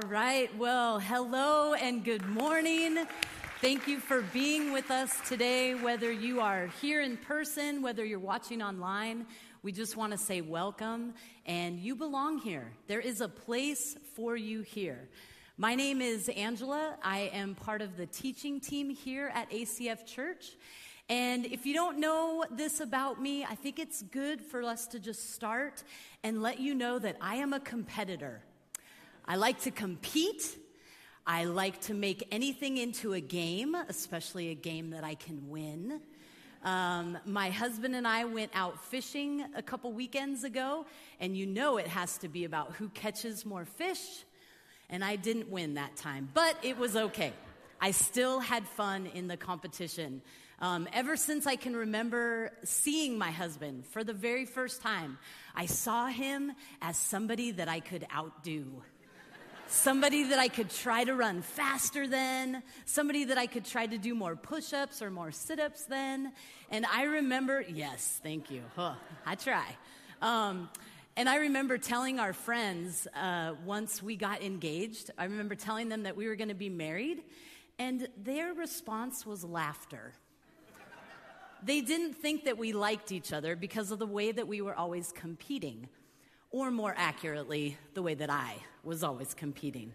All right. Well, hello and good morning. Thank you for being with us today, whether you are here in person, whether you're watching online. We just want to say welcome, and you belong here. There is a place for you here. My name is Angela. I am part of the teaching team here at ACF Church. And if you don't know this about me, I think it's good for us to just start and let you know that I am a competitor. I like to compete. I like to make anything into a game, especially a game that I can win. Um, my husband and I went out fishing a couple weekends ago, and you know it has to be about who catches more fish. And I didn't win that time, but it was okay. I still had fun in the competition. Um, ever since I can remember seeing my husband for the very first time, I saw him as somebody that I could outdo somebody that I could try to run faster than, somebody that I could try to do more push ups or more sit ups than. And I remember, yes, thank you. Huh, I try. Um, and I remember telling our friends uh, once we got engaged, I remember telling them that we were going to be married, and their response was laughter. They didn't think that we liked each other because of the way that we were always competing or more accurately, the way that I was always competing.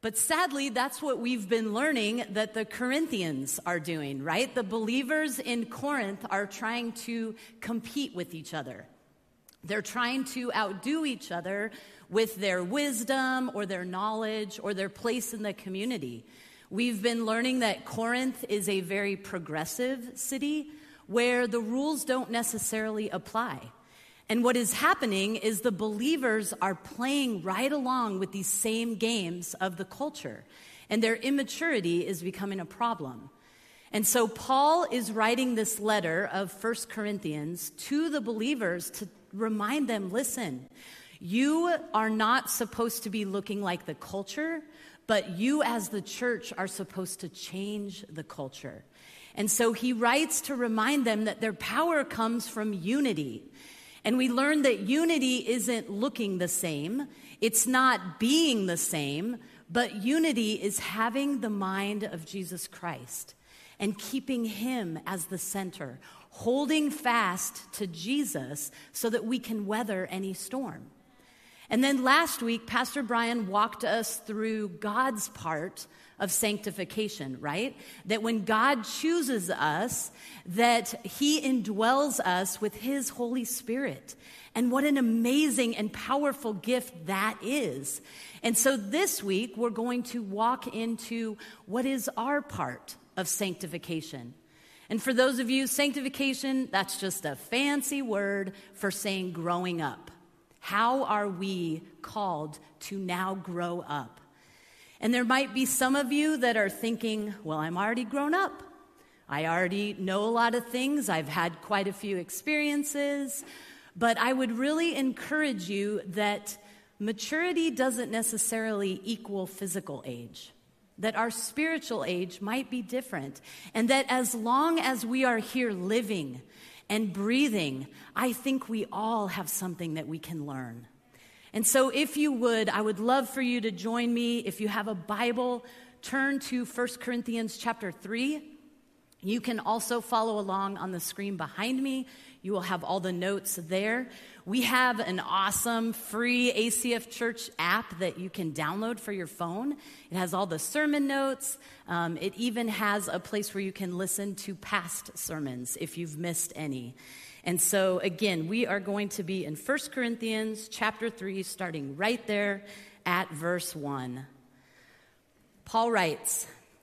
But sadly, that's what we've been learning that the Corinthians are doing, right? The believers in Corinth are trying to compete with each other. They're trying to outdo each other with their wisdom or their knowledge or their place in the community. We've been learning that Corinth is a very progressive city where the rules don't necessarily apply. And what is happening is the believers are playing right along with these same games of the culture, and their immaturity is becoming a problem. And so Paul is writing this letter of First Corinthians to the believers to remind them listen, you are not supposed to be looking like the culture, but you as the church are supposed to change the culture. And so he writes to remind them that their power comes from unity. And we learn that unity isn't looking the same, it's not being the same, but unity is having the mind of Jesus Christ and keeping Him as the center, holding fast to Jesus so that we can weather any storm. And then last week, Pastor Brian walked us through God's part of sanctification, right? That when God chooses us, that he indwells us with his Holy Spirit. And what an amazing and powerful gift that is. And so this week, we're going to walk into what is our part of sanctification. And for those of you, sanctification, that's just a fancy word for saying growing up. How are we called to now grow up? And there might be some of you that are thinking, well, I'm already grown up. I already know a lot of things. I've had quite a few experiences. But I would really encourage you that maturity doesn't necessarily equal physical age. That our spiritual age might be different. And that as long as we are here living and breathing, I think we all have something that we can learn. And so, if you would, I would love for you to join me. If you have a Bible, turn to 1 Corinthians chapter 3. You can also follow along on the screen behind me. You will have all the notes there. We have an awesome free ACF Church app that you can download for your phone. It has all the sermon notes. Um, it even has a place where you can listen to past sermons if you've missed any. And so, again, we are going to be in 1 Corinthians chapter 3, starting right there at verse 1. Paul writes,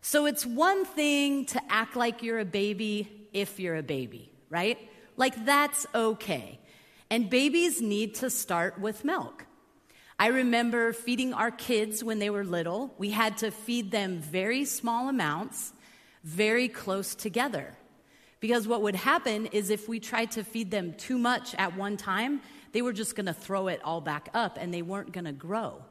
So it's one thing to act like you're a baby if you're a baby, right? Like that's okay. And babies need to start with milk. I remember feeding our kids when they were little. We had to feed them very small amounts, very close together. Because what would happen is if we tried to feed them too much at one time, they were just going to throw it all back up and they weren't going to grow.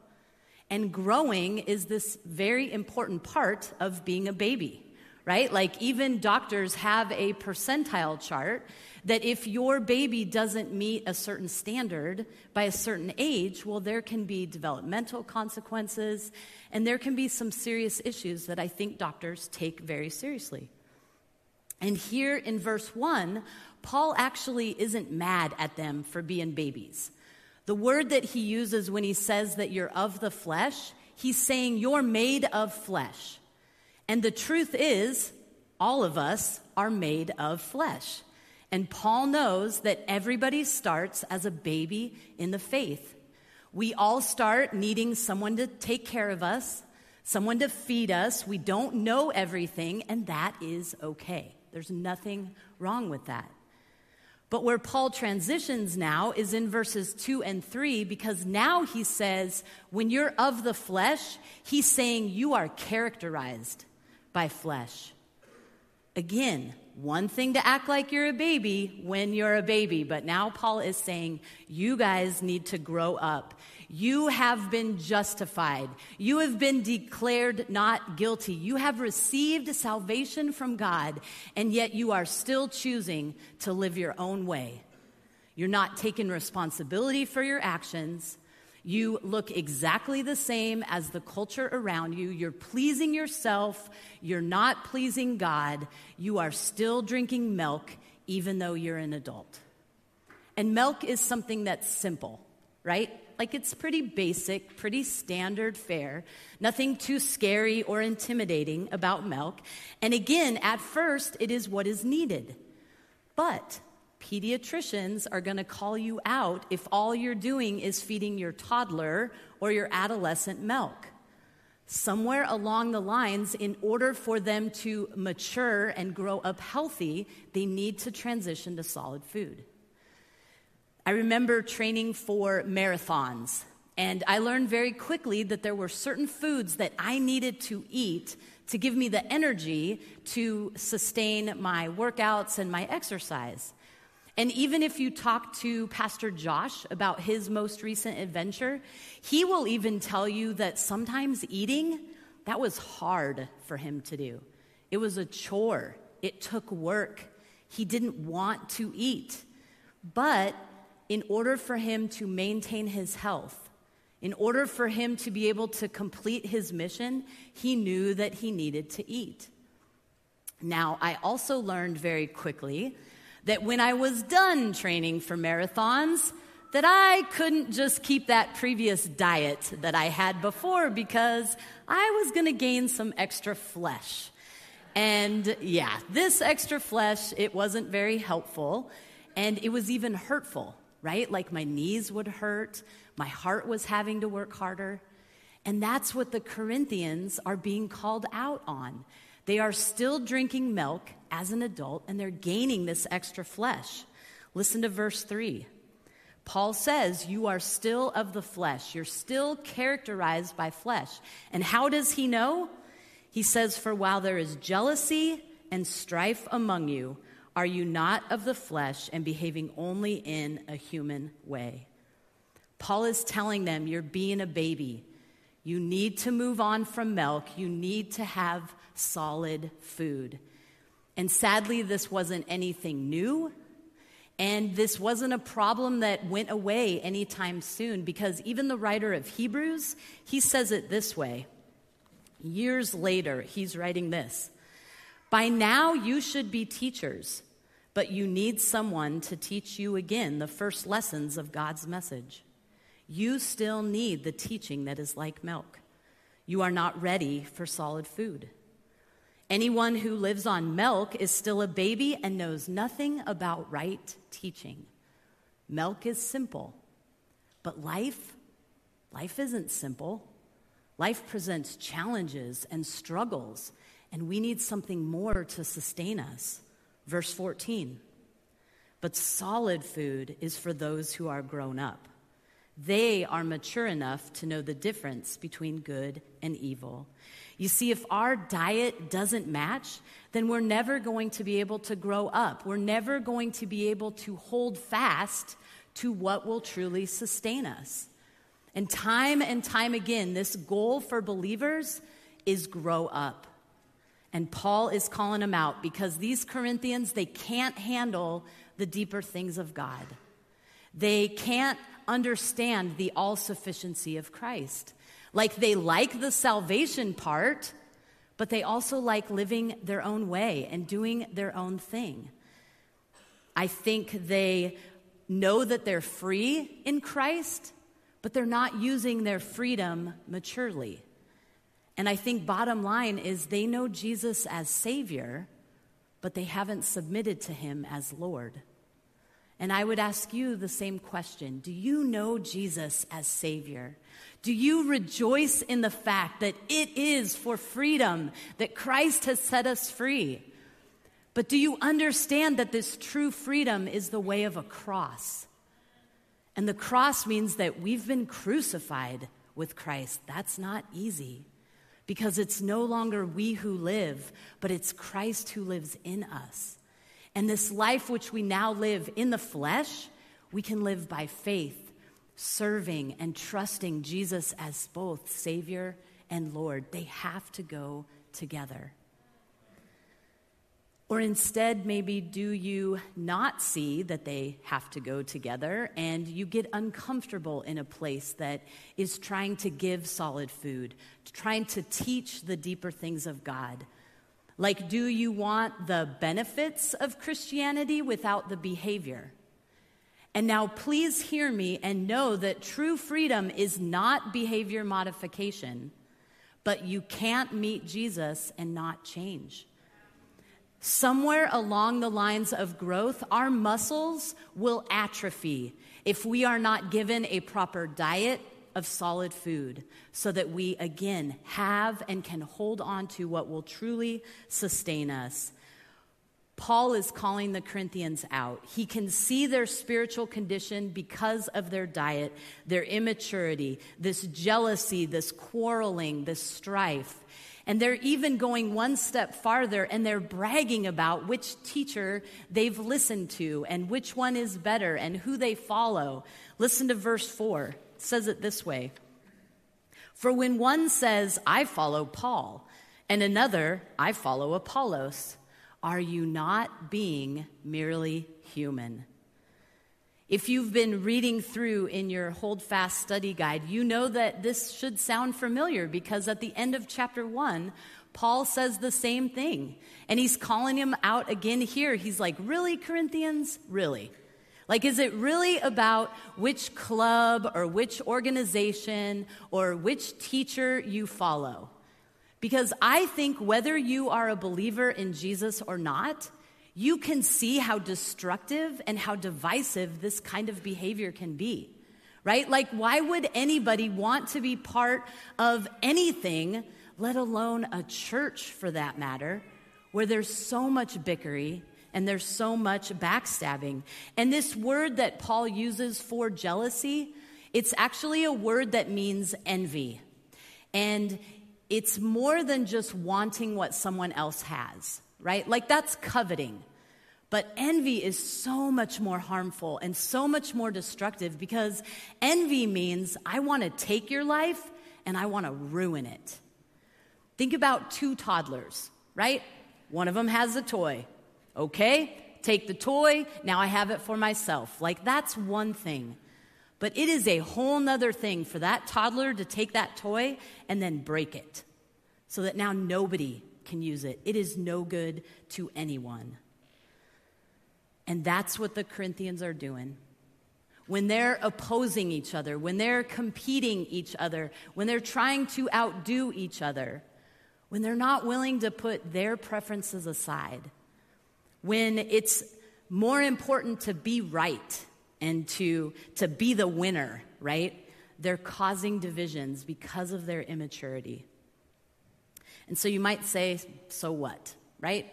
And growing is this very important part of being a baby, right? Like even doctors have a percentile chart that if your baby doesn't meet a certain standard by a certain age, well, there can be developmental consequences and there can be some serious issues that I think doctors take very seriously. And here in verse 1, Paul actually isn't mad at them for being babies. The word that he uses when he says that you're of the flesh, he's saying you're made of flesh. And the truth is, all of us are made of flesh. And Paul knows that everybody starts as a baby in the faith. We all start needing someone to take care of us, someone to feed us. We don't know everything, and that is okay. There's nothing wrong with that. But where Paul transitions now is in verses 2 and 3, because now he says, when you're of the flesh, he's saying you are characterized by flesh. Again, one thing to act like you're a baby when you're a baby, but now Paul is saying you guys need to grow up. You have been justified. You have been declared not guilty. You have received salvation from God, and yet you are still choosing to live your own way. You're not taking responsibility for your actions. You look exactly the same as the culture around you. You're pleasing yourself. You're not pleasing God. You are still drinking milk, even though you're an adult. And milk is something that's simple, right? Like it's pretty basic, pretty standard fare. Nothing too scary or intimidating about milk. And again, at first, it is what is needed. But pediatricians are going to call you out if all you're doing is feeding your toddler or your adolescent milk. Somewhere along the lines, in order for them to mature and grow up healthy, they need to transition to solid food. I remember training for marathons, and I learned very quickly that there were certain foods that I needed to eat to give me the energy to sustain my workouts and my exercise. And even if you talk to Pastor Josh about his most recent adventure, he will even tell you that sometimes eating, that was hard for him to do. It was a chore, it took work. He didn't want to eat. But in order for him to maintain his health, in order for him to be able to complete his mission, he knew that he needed to eat. Now, I also learned very quickly that when I was done training for marathons, that I couldn't just keep that previous diet that I had before because I was going to gain some extra flesh. And yeah, this extra flesh, it wasn't very helpful and it was even hurtful right? Like my knees would hurt, my heart was having to work harder. And that's what the Corinthians are being called out on. They are still drinking milk as an adult and they're gaining this extra flesh. Listen to verse 3. Paul says you are still of the flesh. You're still characterized by flesh. And how does he know? He says, For while there is jealousy and strife among you, are you not of the flesh and behaving only in a human way? Paul is telling them you're being a baby. You need to move on from milk. You need to have solid food. And sadly, this wasn't anything new. And this wasn't a problem that went away anytime soon because even the writer of Hebrews, he says it this way. Years later, he's writing this By now, you should be teachers, but you need someone to teach you again the first lessons of God's message. You still need the teaching that is like milk. You are not ready for solid food. Anyone who lives on milk is still a baby and knows nothing about right teaching. Milk is simple, but life, life isn't simple. Life presents challenges and struggles, and we need something more to sustain us. Verse 14. But solid food is for those who are grown up. They are mature enough to know the difference between good and evil. You see, if our diet doesn't match, then we're never going to be able to grow up. We're never going to be able to hold fast to what will truly sustain us. And time and time again, this goal for believers is grow up. And Paul is calling them out because these Corinthians, they can't handle the deeper things of God. They can't understand the all sufficiency of Christ. Like they like the salvation part, but they also like living their own way and doing their own thing. I think they know that they're free in Christ, but they're not using their freedom maturely. And I think bottom line is they know Jesus as Savior, but they haven't submitted to Him as Lord. And I would ask you the same question Do you know Jesus as Savior? Do you rejoice in the fact that it is for freedom that Christ has set us free? But do you understand that this true freedom is the way of a cross? And the cross means that we've been crucified with Christ. That's not easy because it's no longer we who live, but it's Christ who lives in us. And this life which we now live in the flesh, we can live by faith, serving and trusting Jesus as both Savior and Lord. They have to go together. Or instead, maybe do you not see that they have to go together and you get uncomfortable in a place that is trying to give solid food, trying to teach the deeper things of God? Like, do you want the benefits of Christianity without the behavior? And now, please hear me and know that true freedom is not behavior modification, but you can't meet Jesus and not change. Somewhere along the lines of growth, our muscles will atrophy if we are not given a proper diet of solid food so that we again have and can hold on to what will truly sustain us. Paul is calling the Corinthians out. He can see their spiritual condition because of their diet, their immaturity, this jealousy, this quarreling, this strife. And they're even going one step farther and they're bragging about which teacher they've listened to and which one is better and who they follow. Listen to verse 4 says it this way For when one says, I follow Paul, and another, I follow Apollos, are you not being merely human? If you've been reading through in your Hold Fast study guide, you know that this should sound familiar because at the end of chapter one, Paul says the same thing. And he's calling him out again here. He's like, Really, Corinthians? Really? Like, is it really about which club or which organization or which teacher you follow? Because I think whether you are a believer in Jesus or not, you can see how destructive and how divisive this kind of behavior can be, right? Like, why would anybody want to be part of anything, let alone a church for that matter, where there's so much bickering and there's so much backstabbing. And this word that Paul uses for jealousy, it's actually a word that means envy. And it's more than just wanting what someone else has, right? Like that's coveting. But envy is so much more harmful and so much more destructive because envy means I want to take your life and I want to ruin it. Think about two toddlers, right? One of them has a toy. Okay, take the toy, now I have it for myself. Like that's one thing. But it is a whole nother thing for that toddler to take that toy and then break it so that now nobody can use it. It is no good to anyone. And that's what the Corinthians are doing. When they're opposing each other, when they're competing each other, when they're trying to outdo each other, when they're not willing to put their preferences aside, when it's more important to be right and to, to be the winner, right? They're causing divisions because of their immaturity. And so you might say, so what, right?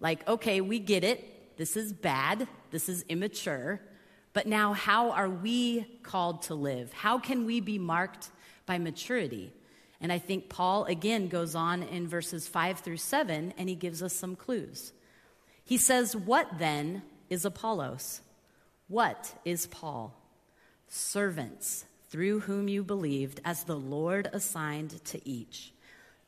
Like, okay, we get it. This is bad, this is immature, but now how are we called to live? How can we be marked by maturity? And I think Paul again goes on in verses 5 through 7 and he gives us some clues. He says, What then is Apollos? What is Paul? Servants through whom you believed, as the Lord assigned to each.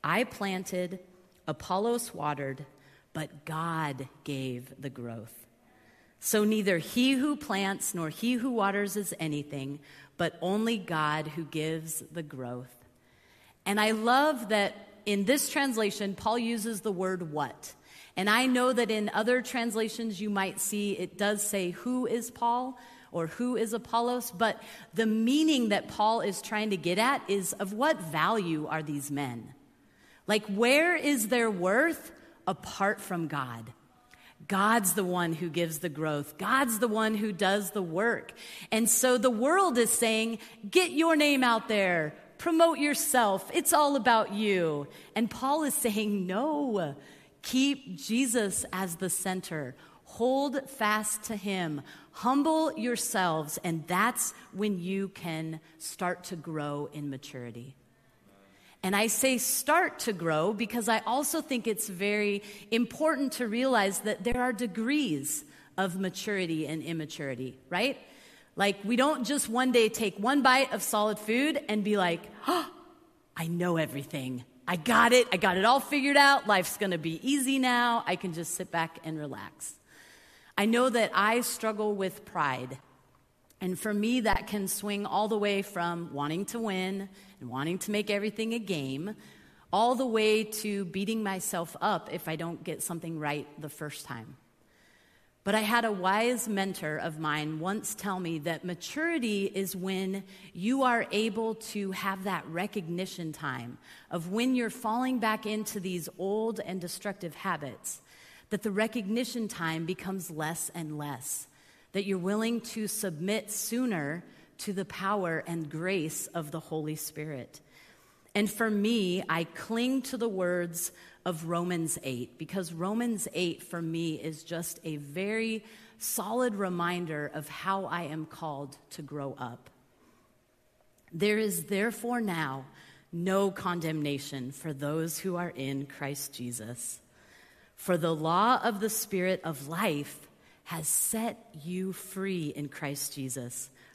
I planted, Apollos watered, but God gave the growth. So neither he who plants nor he who waters is anything, but only God who gives the growth. And I love that in this translation, Paul uses the word what. And I know that in other translations you might see it does say who is Paul or who is Apollos, but the meaning that Paul is trying to get at is of what value are these men? Like, where is their worth? apart from God. God's the one who gives the growth. God's the one who does the work. And so the world is saying, get your name out there, promote yourself. It's all about you. And Paul is saying, no, keep Jesus as the center. Hold fast to him. Humble yourselves. And that's when you can start to grow in maturity. And I say start to grow because I also think it's very important to realize that there are degrees of maturity and immaturity, right? Like, we don't just one day take one bite of solid food and be like, oh, I know everything. I got it. I got it all figured out. Life's going to be easy now. I can just sit back and relax. I know that I struggle with pride. And for me, that can swing all the way from wanting to win and wanting to make everything a game, all the way to beating myself up if I don't get something right the first time. But I had a wise mentor of mine once tell me that maturity is when you are able to have that recognition time of when you're falling back into these old and destructive habits, that the recognition time becomes less and less that you're willing to submit sooner to the power and grace of the Holy Spirit. And for me, I cling to the words of Romans 8 because Romans 8 for me is just a very solid reminder of how I am called to grow up. There is therefore now no condemnation for those who are in Christ Jesus. For the law of the Spirit of life has set you free in Christ Jesus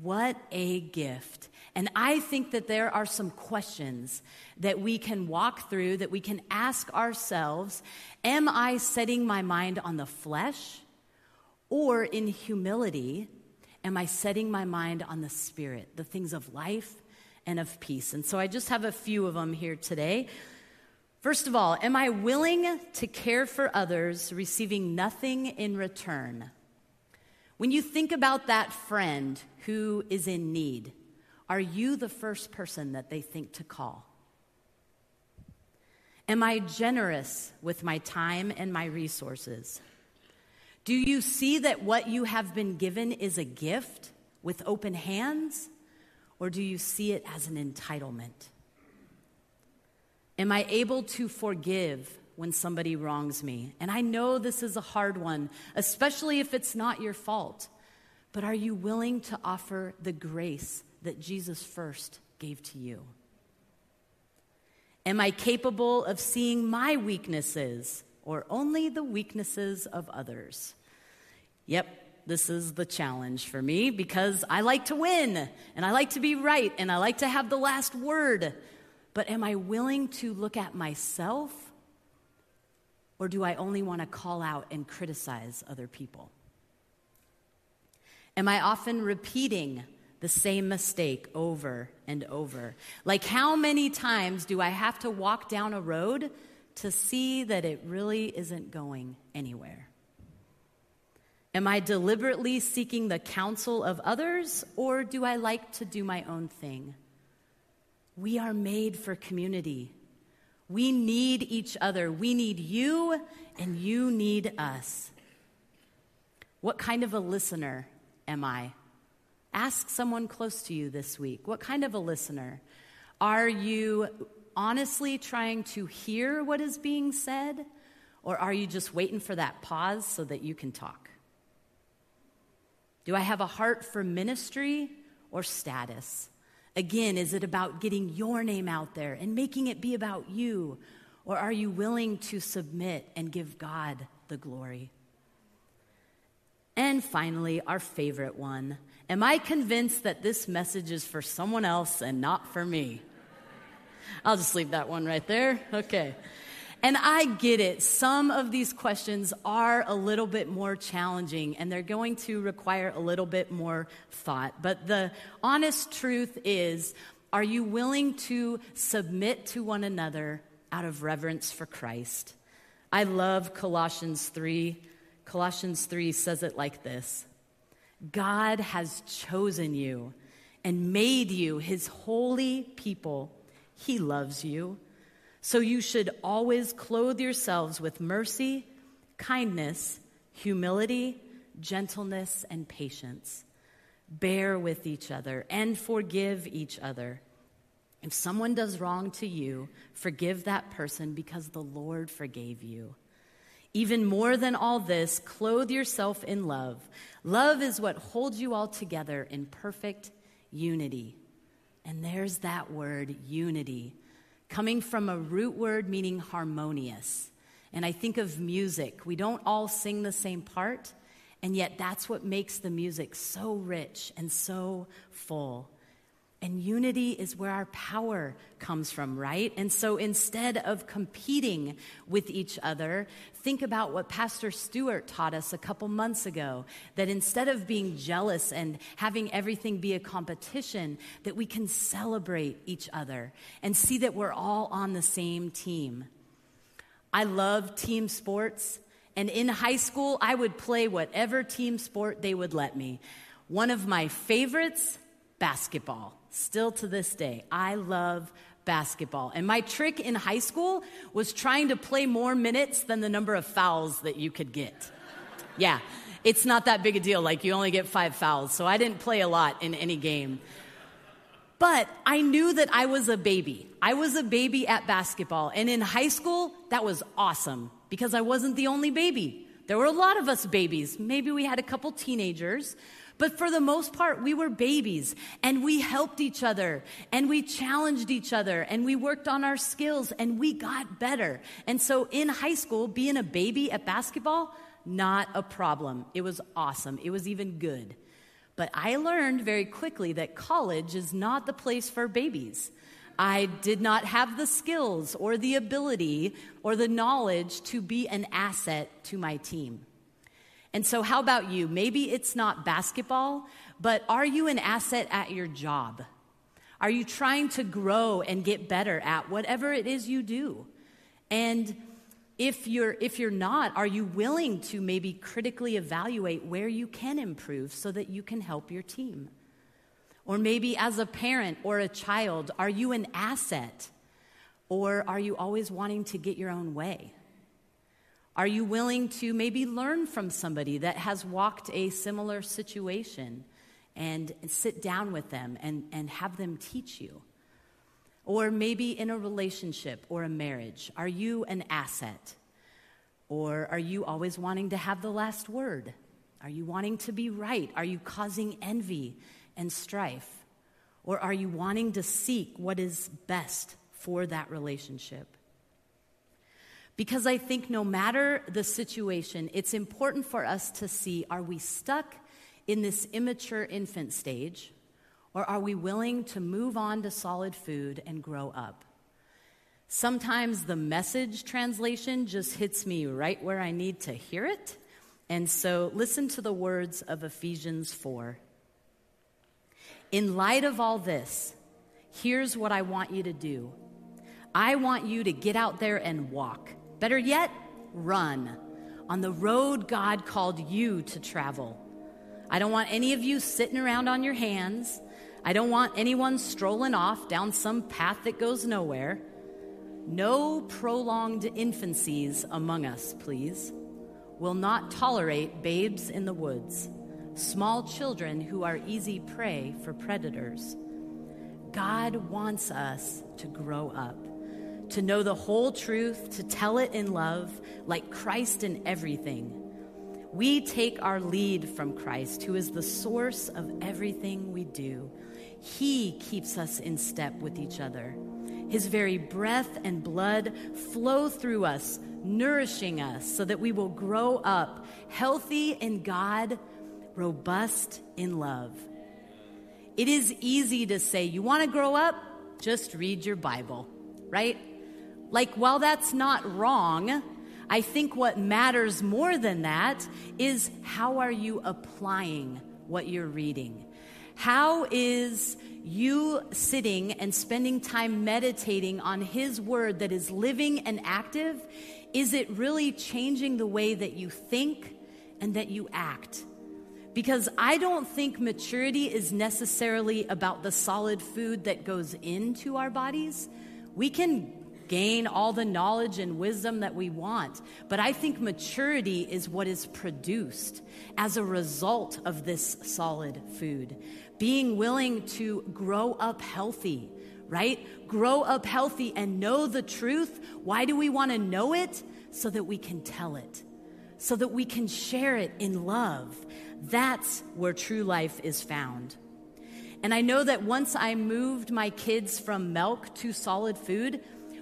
What a gift. And I think that there are some questions that we can walk through, that we can ask ourselves Am I setting my mind on the flesh? Or in humility, am I setting my mind on the spirit, the things of life and of peace? And so I just have a few of them here today. First of all, am I willing to care for others, receiving nothing in return? When you think about that friend who is in need, are you the first person that they think to call? Am I generous with my time and my resources? Do you see that what you have been given is a gift with open hands, or do you see it as an entitlement? Am I able to forgive when somebody wrongs me? And I know this is a hard one, especially if it's not your fault. But are you willing to offer the grace that Jesus first gave to you? Am I capable of seeing my weaknesses or only the weaknesses of others? Yep, this is the challenge for me because I like to win and I like to be right and I like to have the last word. But am I willing to look at myself or do I only want to call out and criticize other people? Am I often repeating the same mistake over and over. Like, how many times do I have to walk down a road to see that it really isn't going anywhere? Am I deliberately seeking the counsel of others, or do I like to do my own thing? We are made for community. We need each other. We need you, and you need us. What kind of a listener am I? Ask someone close to you this week what kind of a listener? Are you honestly trying to hear what is being said, or are you just waiting for that pause so that you can talk? Do I have a heart for ministry or status? Again, is it about getting your name out there and making it be about you? Or are you willing to submit and give God the glory? And finally, our favorite one Am I convinced that this message is for someone else and not for me? I'll just leave that one right there. Okay. And I get it. Some of these questions are a little bit more challenging and they're going to require a little bit more thought. But the honest truth is are you willing to submit to one another out of reverence for Christ? I love Colossians 3. Colossians 3 says it like this God has chosen you and made you his holy people. He loves you. So you should always clothe yourselves with mercy, kindness, humility, gentleness, and patience. Bear with each other and forgive each other. If someone does wrong to you, forgive that person because the Lord forgave you. Even more than all this, clothe yourself in love. Love is what holds you all together in perfect unity. And there's that word, unity, coming from a root word meaning harmonious. And I think of music. We don't all sing the same part, and yet that's what makes the music so rich and so full. And unity is where our power comes from, right? And so instead of competing with each other, think about what Pastor Stewart taught us a couple months ago that instead of being jealous and having everything be a competition, that we can celebrate each other and see that we're all on the same team. I love team sports. And in high school, I would play whatever team sport they would let me. One of my favorites, basketball. Still to this day, I love basketball. And my trick in high school was trying to play more minutes than the number of fouls that you could get. Yeah, it's not that big a deal. Like, you only get five fouls. So I didn't play a lot in any game. But I knew that I was a baby. I was a baby at basketball. And in high school, that was awesome because I wasn't the only baby. There were a lot of us babies. Maybe we had a couple teenagers, but for the most part, we were babies and we helped each other and we challenged each other and we worked on our skills and we got better. And so in high school, being a baby at basketball, not a problem. It was awesome. It was even good. But I learned very quickly that college is not the place for babies. I did not have the skills or the ability or the knowledge to be an asset to my team. And so, how about you? Maybe it's not basketball, but are you an asset at your job? Are you trying to grow and get better at whatever it is you do? And if you're if you're not, are you willing to maybe critically evaluate where you can improve so that you can help your team? Or maybe as a parent or a child, are you an asset? Or are you always wanting to get your own way? Are you willing to maybe learn from somebody that has walked a similar situation and, sit down with them and, and have them teach you? Or maybe in a relationship or a marriage, are you an asset? Or are you always wanting to have the last word? Are you wanting to be right? Are you causing envy and strife? Or are you wanting to seek what is best for that relationship? Because I think no matter the situation, it's important for us to see are we stuck in this immature infant stage, or are we willing to move on to solid food and grow up? Sometimes the message translation just hits me right where I need to hear it. And so listen to the words of Ephesians 4. In light of all this, here's what I want you to do I want you to get out there and walk. Better yet, run on the road God called you to travel. I don't want any of you sitting around on your hands. I don't want anyone strolling off down some path that goes nowhere. No prolonged infancies among us, please. Will not tolerate babes in the woods small children who are easy prey for predators. God wants us to grow up, to know the whole truth, to tell it in love, like Christ in everything. We take our lead from Christ, who is the source of everything we do. He keeps us in step with each other. His very breath and blood flow through us, nourishing us so that we will grow up healthy in God robust in love. It is easy to say, you want to grow up? Just read your Bible, right? Like, while that's not wrong, I think what matters more than that is how are you applying what you're reading? How is you sitting and spending time meditating on His Word that is living and active? Is it really changing the way that you think and that you act? Because I don't think maturity is necessarily about the solid food that goes into our bodies. We can gain all the knowledge and wisdom that we want, but I think maturity is what is produced as a result of this solid food. Being willing to grow up healthy, right? Grow up healthy and know the truth. Why do we want to know it? So that we can tell it, so that we can share it in love that's where true life is found. And I know that once I moved my kids from milk to solid food,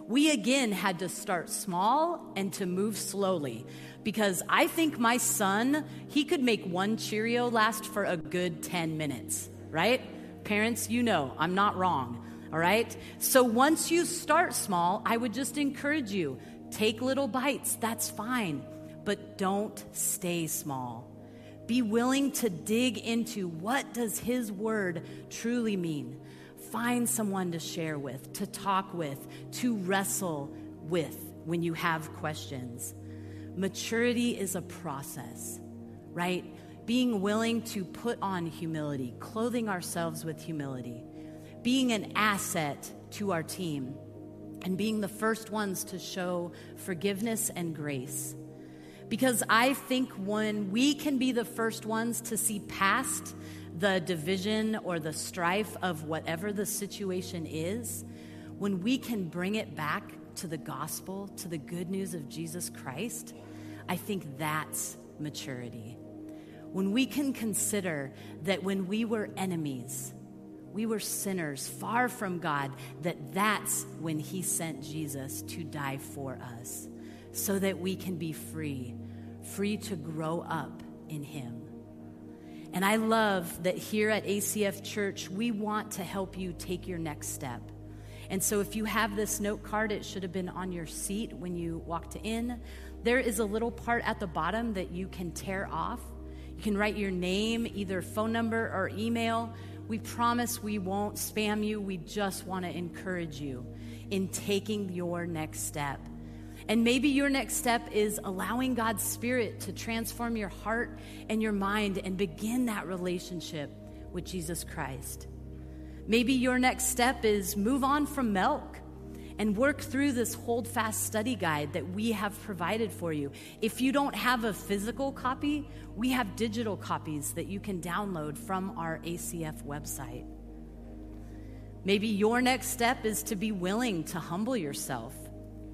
we again had to start small and to move slowly because I think my son, he could make one Cheerio last for a good 10 minutes, right? Parents, you know, I'm not wrong, all right? So once you start small, I would just encourage you take little bites, that's fine, but don't stay small. Be willing to dig into what does his word truly mean. Find someone to share with, to talk with, to wrestle with when you have questions. Maturity is a process, right? Being willing to put on humility, clothing ourselves with humility, being an asset to our team, and being the first ones to show forgiveness and grace. Because I think when we can be the first ones to see past the division or the strife of whatever the situation is, when we can bring it back to the gospel, to the good news of Jesus Christ, I think that's maturity. When we can consider that when we were enemies, we were sinners far from God, that that's when He sent Jesus to die for us so that we can be free free to grow up in Him. And I love that here at ACF Church, we want to help you take your next step. And so if you have this note card, it should have been on your seat when you walked in. There is a little part at the bottom that you can tear off. You can write your name, either phone number or email. We promise we won't spam you. We just want to encourage you in taking your next step. And maybe your next step is allowing God's Spirit to transform your heart and your mind and begin that relationship with Jesus Christ. Maybe your next step is move on from milk and work through this hold fast study guide that we have provided for you. If you don't have a physical copy, we have digital copies that you can download from our ACF website. Maybe your next step is to be willing to humble yourself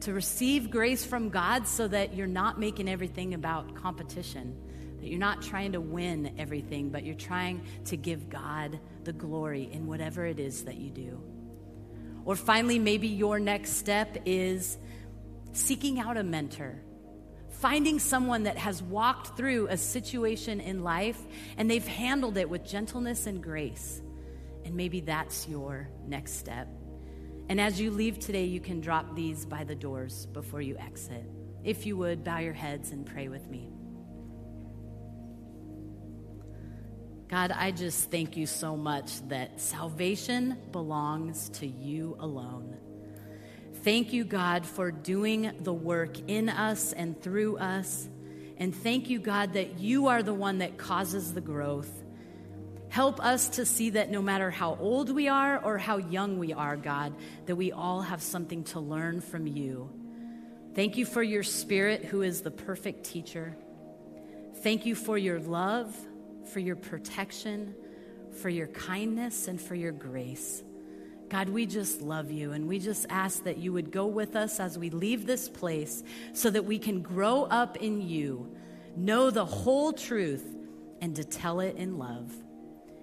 to receive grace from God so that you're not making everything about competition, that you're not trying to win everything, but you're trying to give God the glory in whatever it is that you do. Or finally, maybe your next step is seeking out a mentor. Finding someone that has walked through a situation in life and they've handled it with gentleness and grace. And maybe that's your next step. And as you leave today, you can drop these by the doors before you exit. If you would, bow your heads and pray with me. God, I just thank you so much that salvation belongs to you alone. Thank you, God, for doing the work in us and through us. And thank you, God, that you are the one that causes the growth. Help us to see that no matter how old we are or how young we are, God, that we all have something to learn from you. Thank you for your spirit, who is the perfect teacher. Thank you for your love, for your protection, for your kindness, and for your grace. God, we just love you, and we just ask that you would go with us as we leave this place so that we can grow up in you, know the whole truth, and to tell it in love.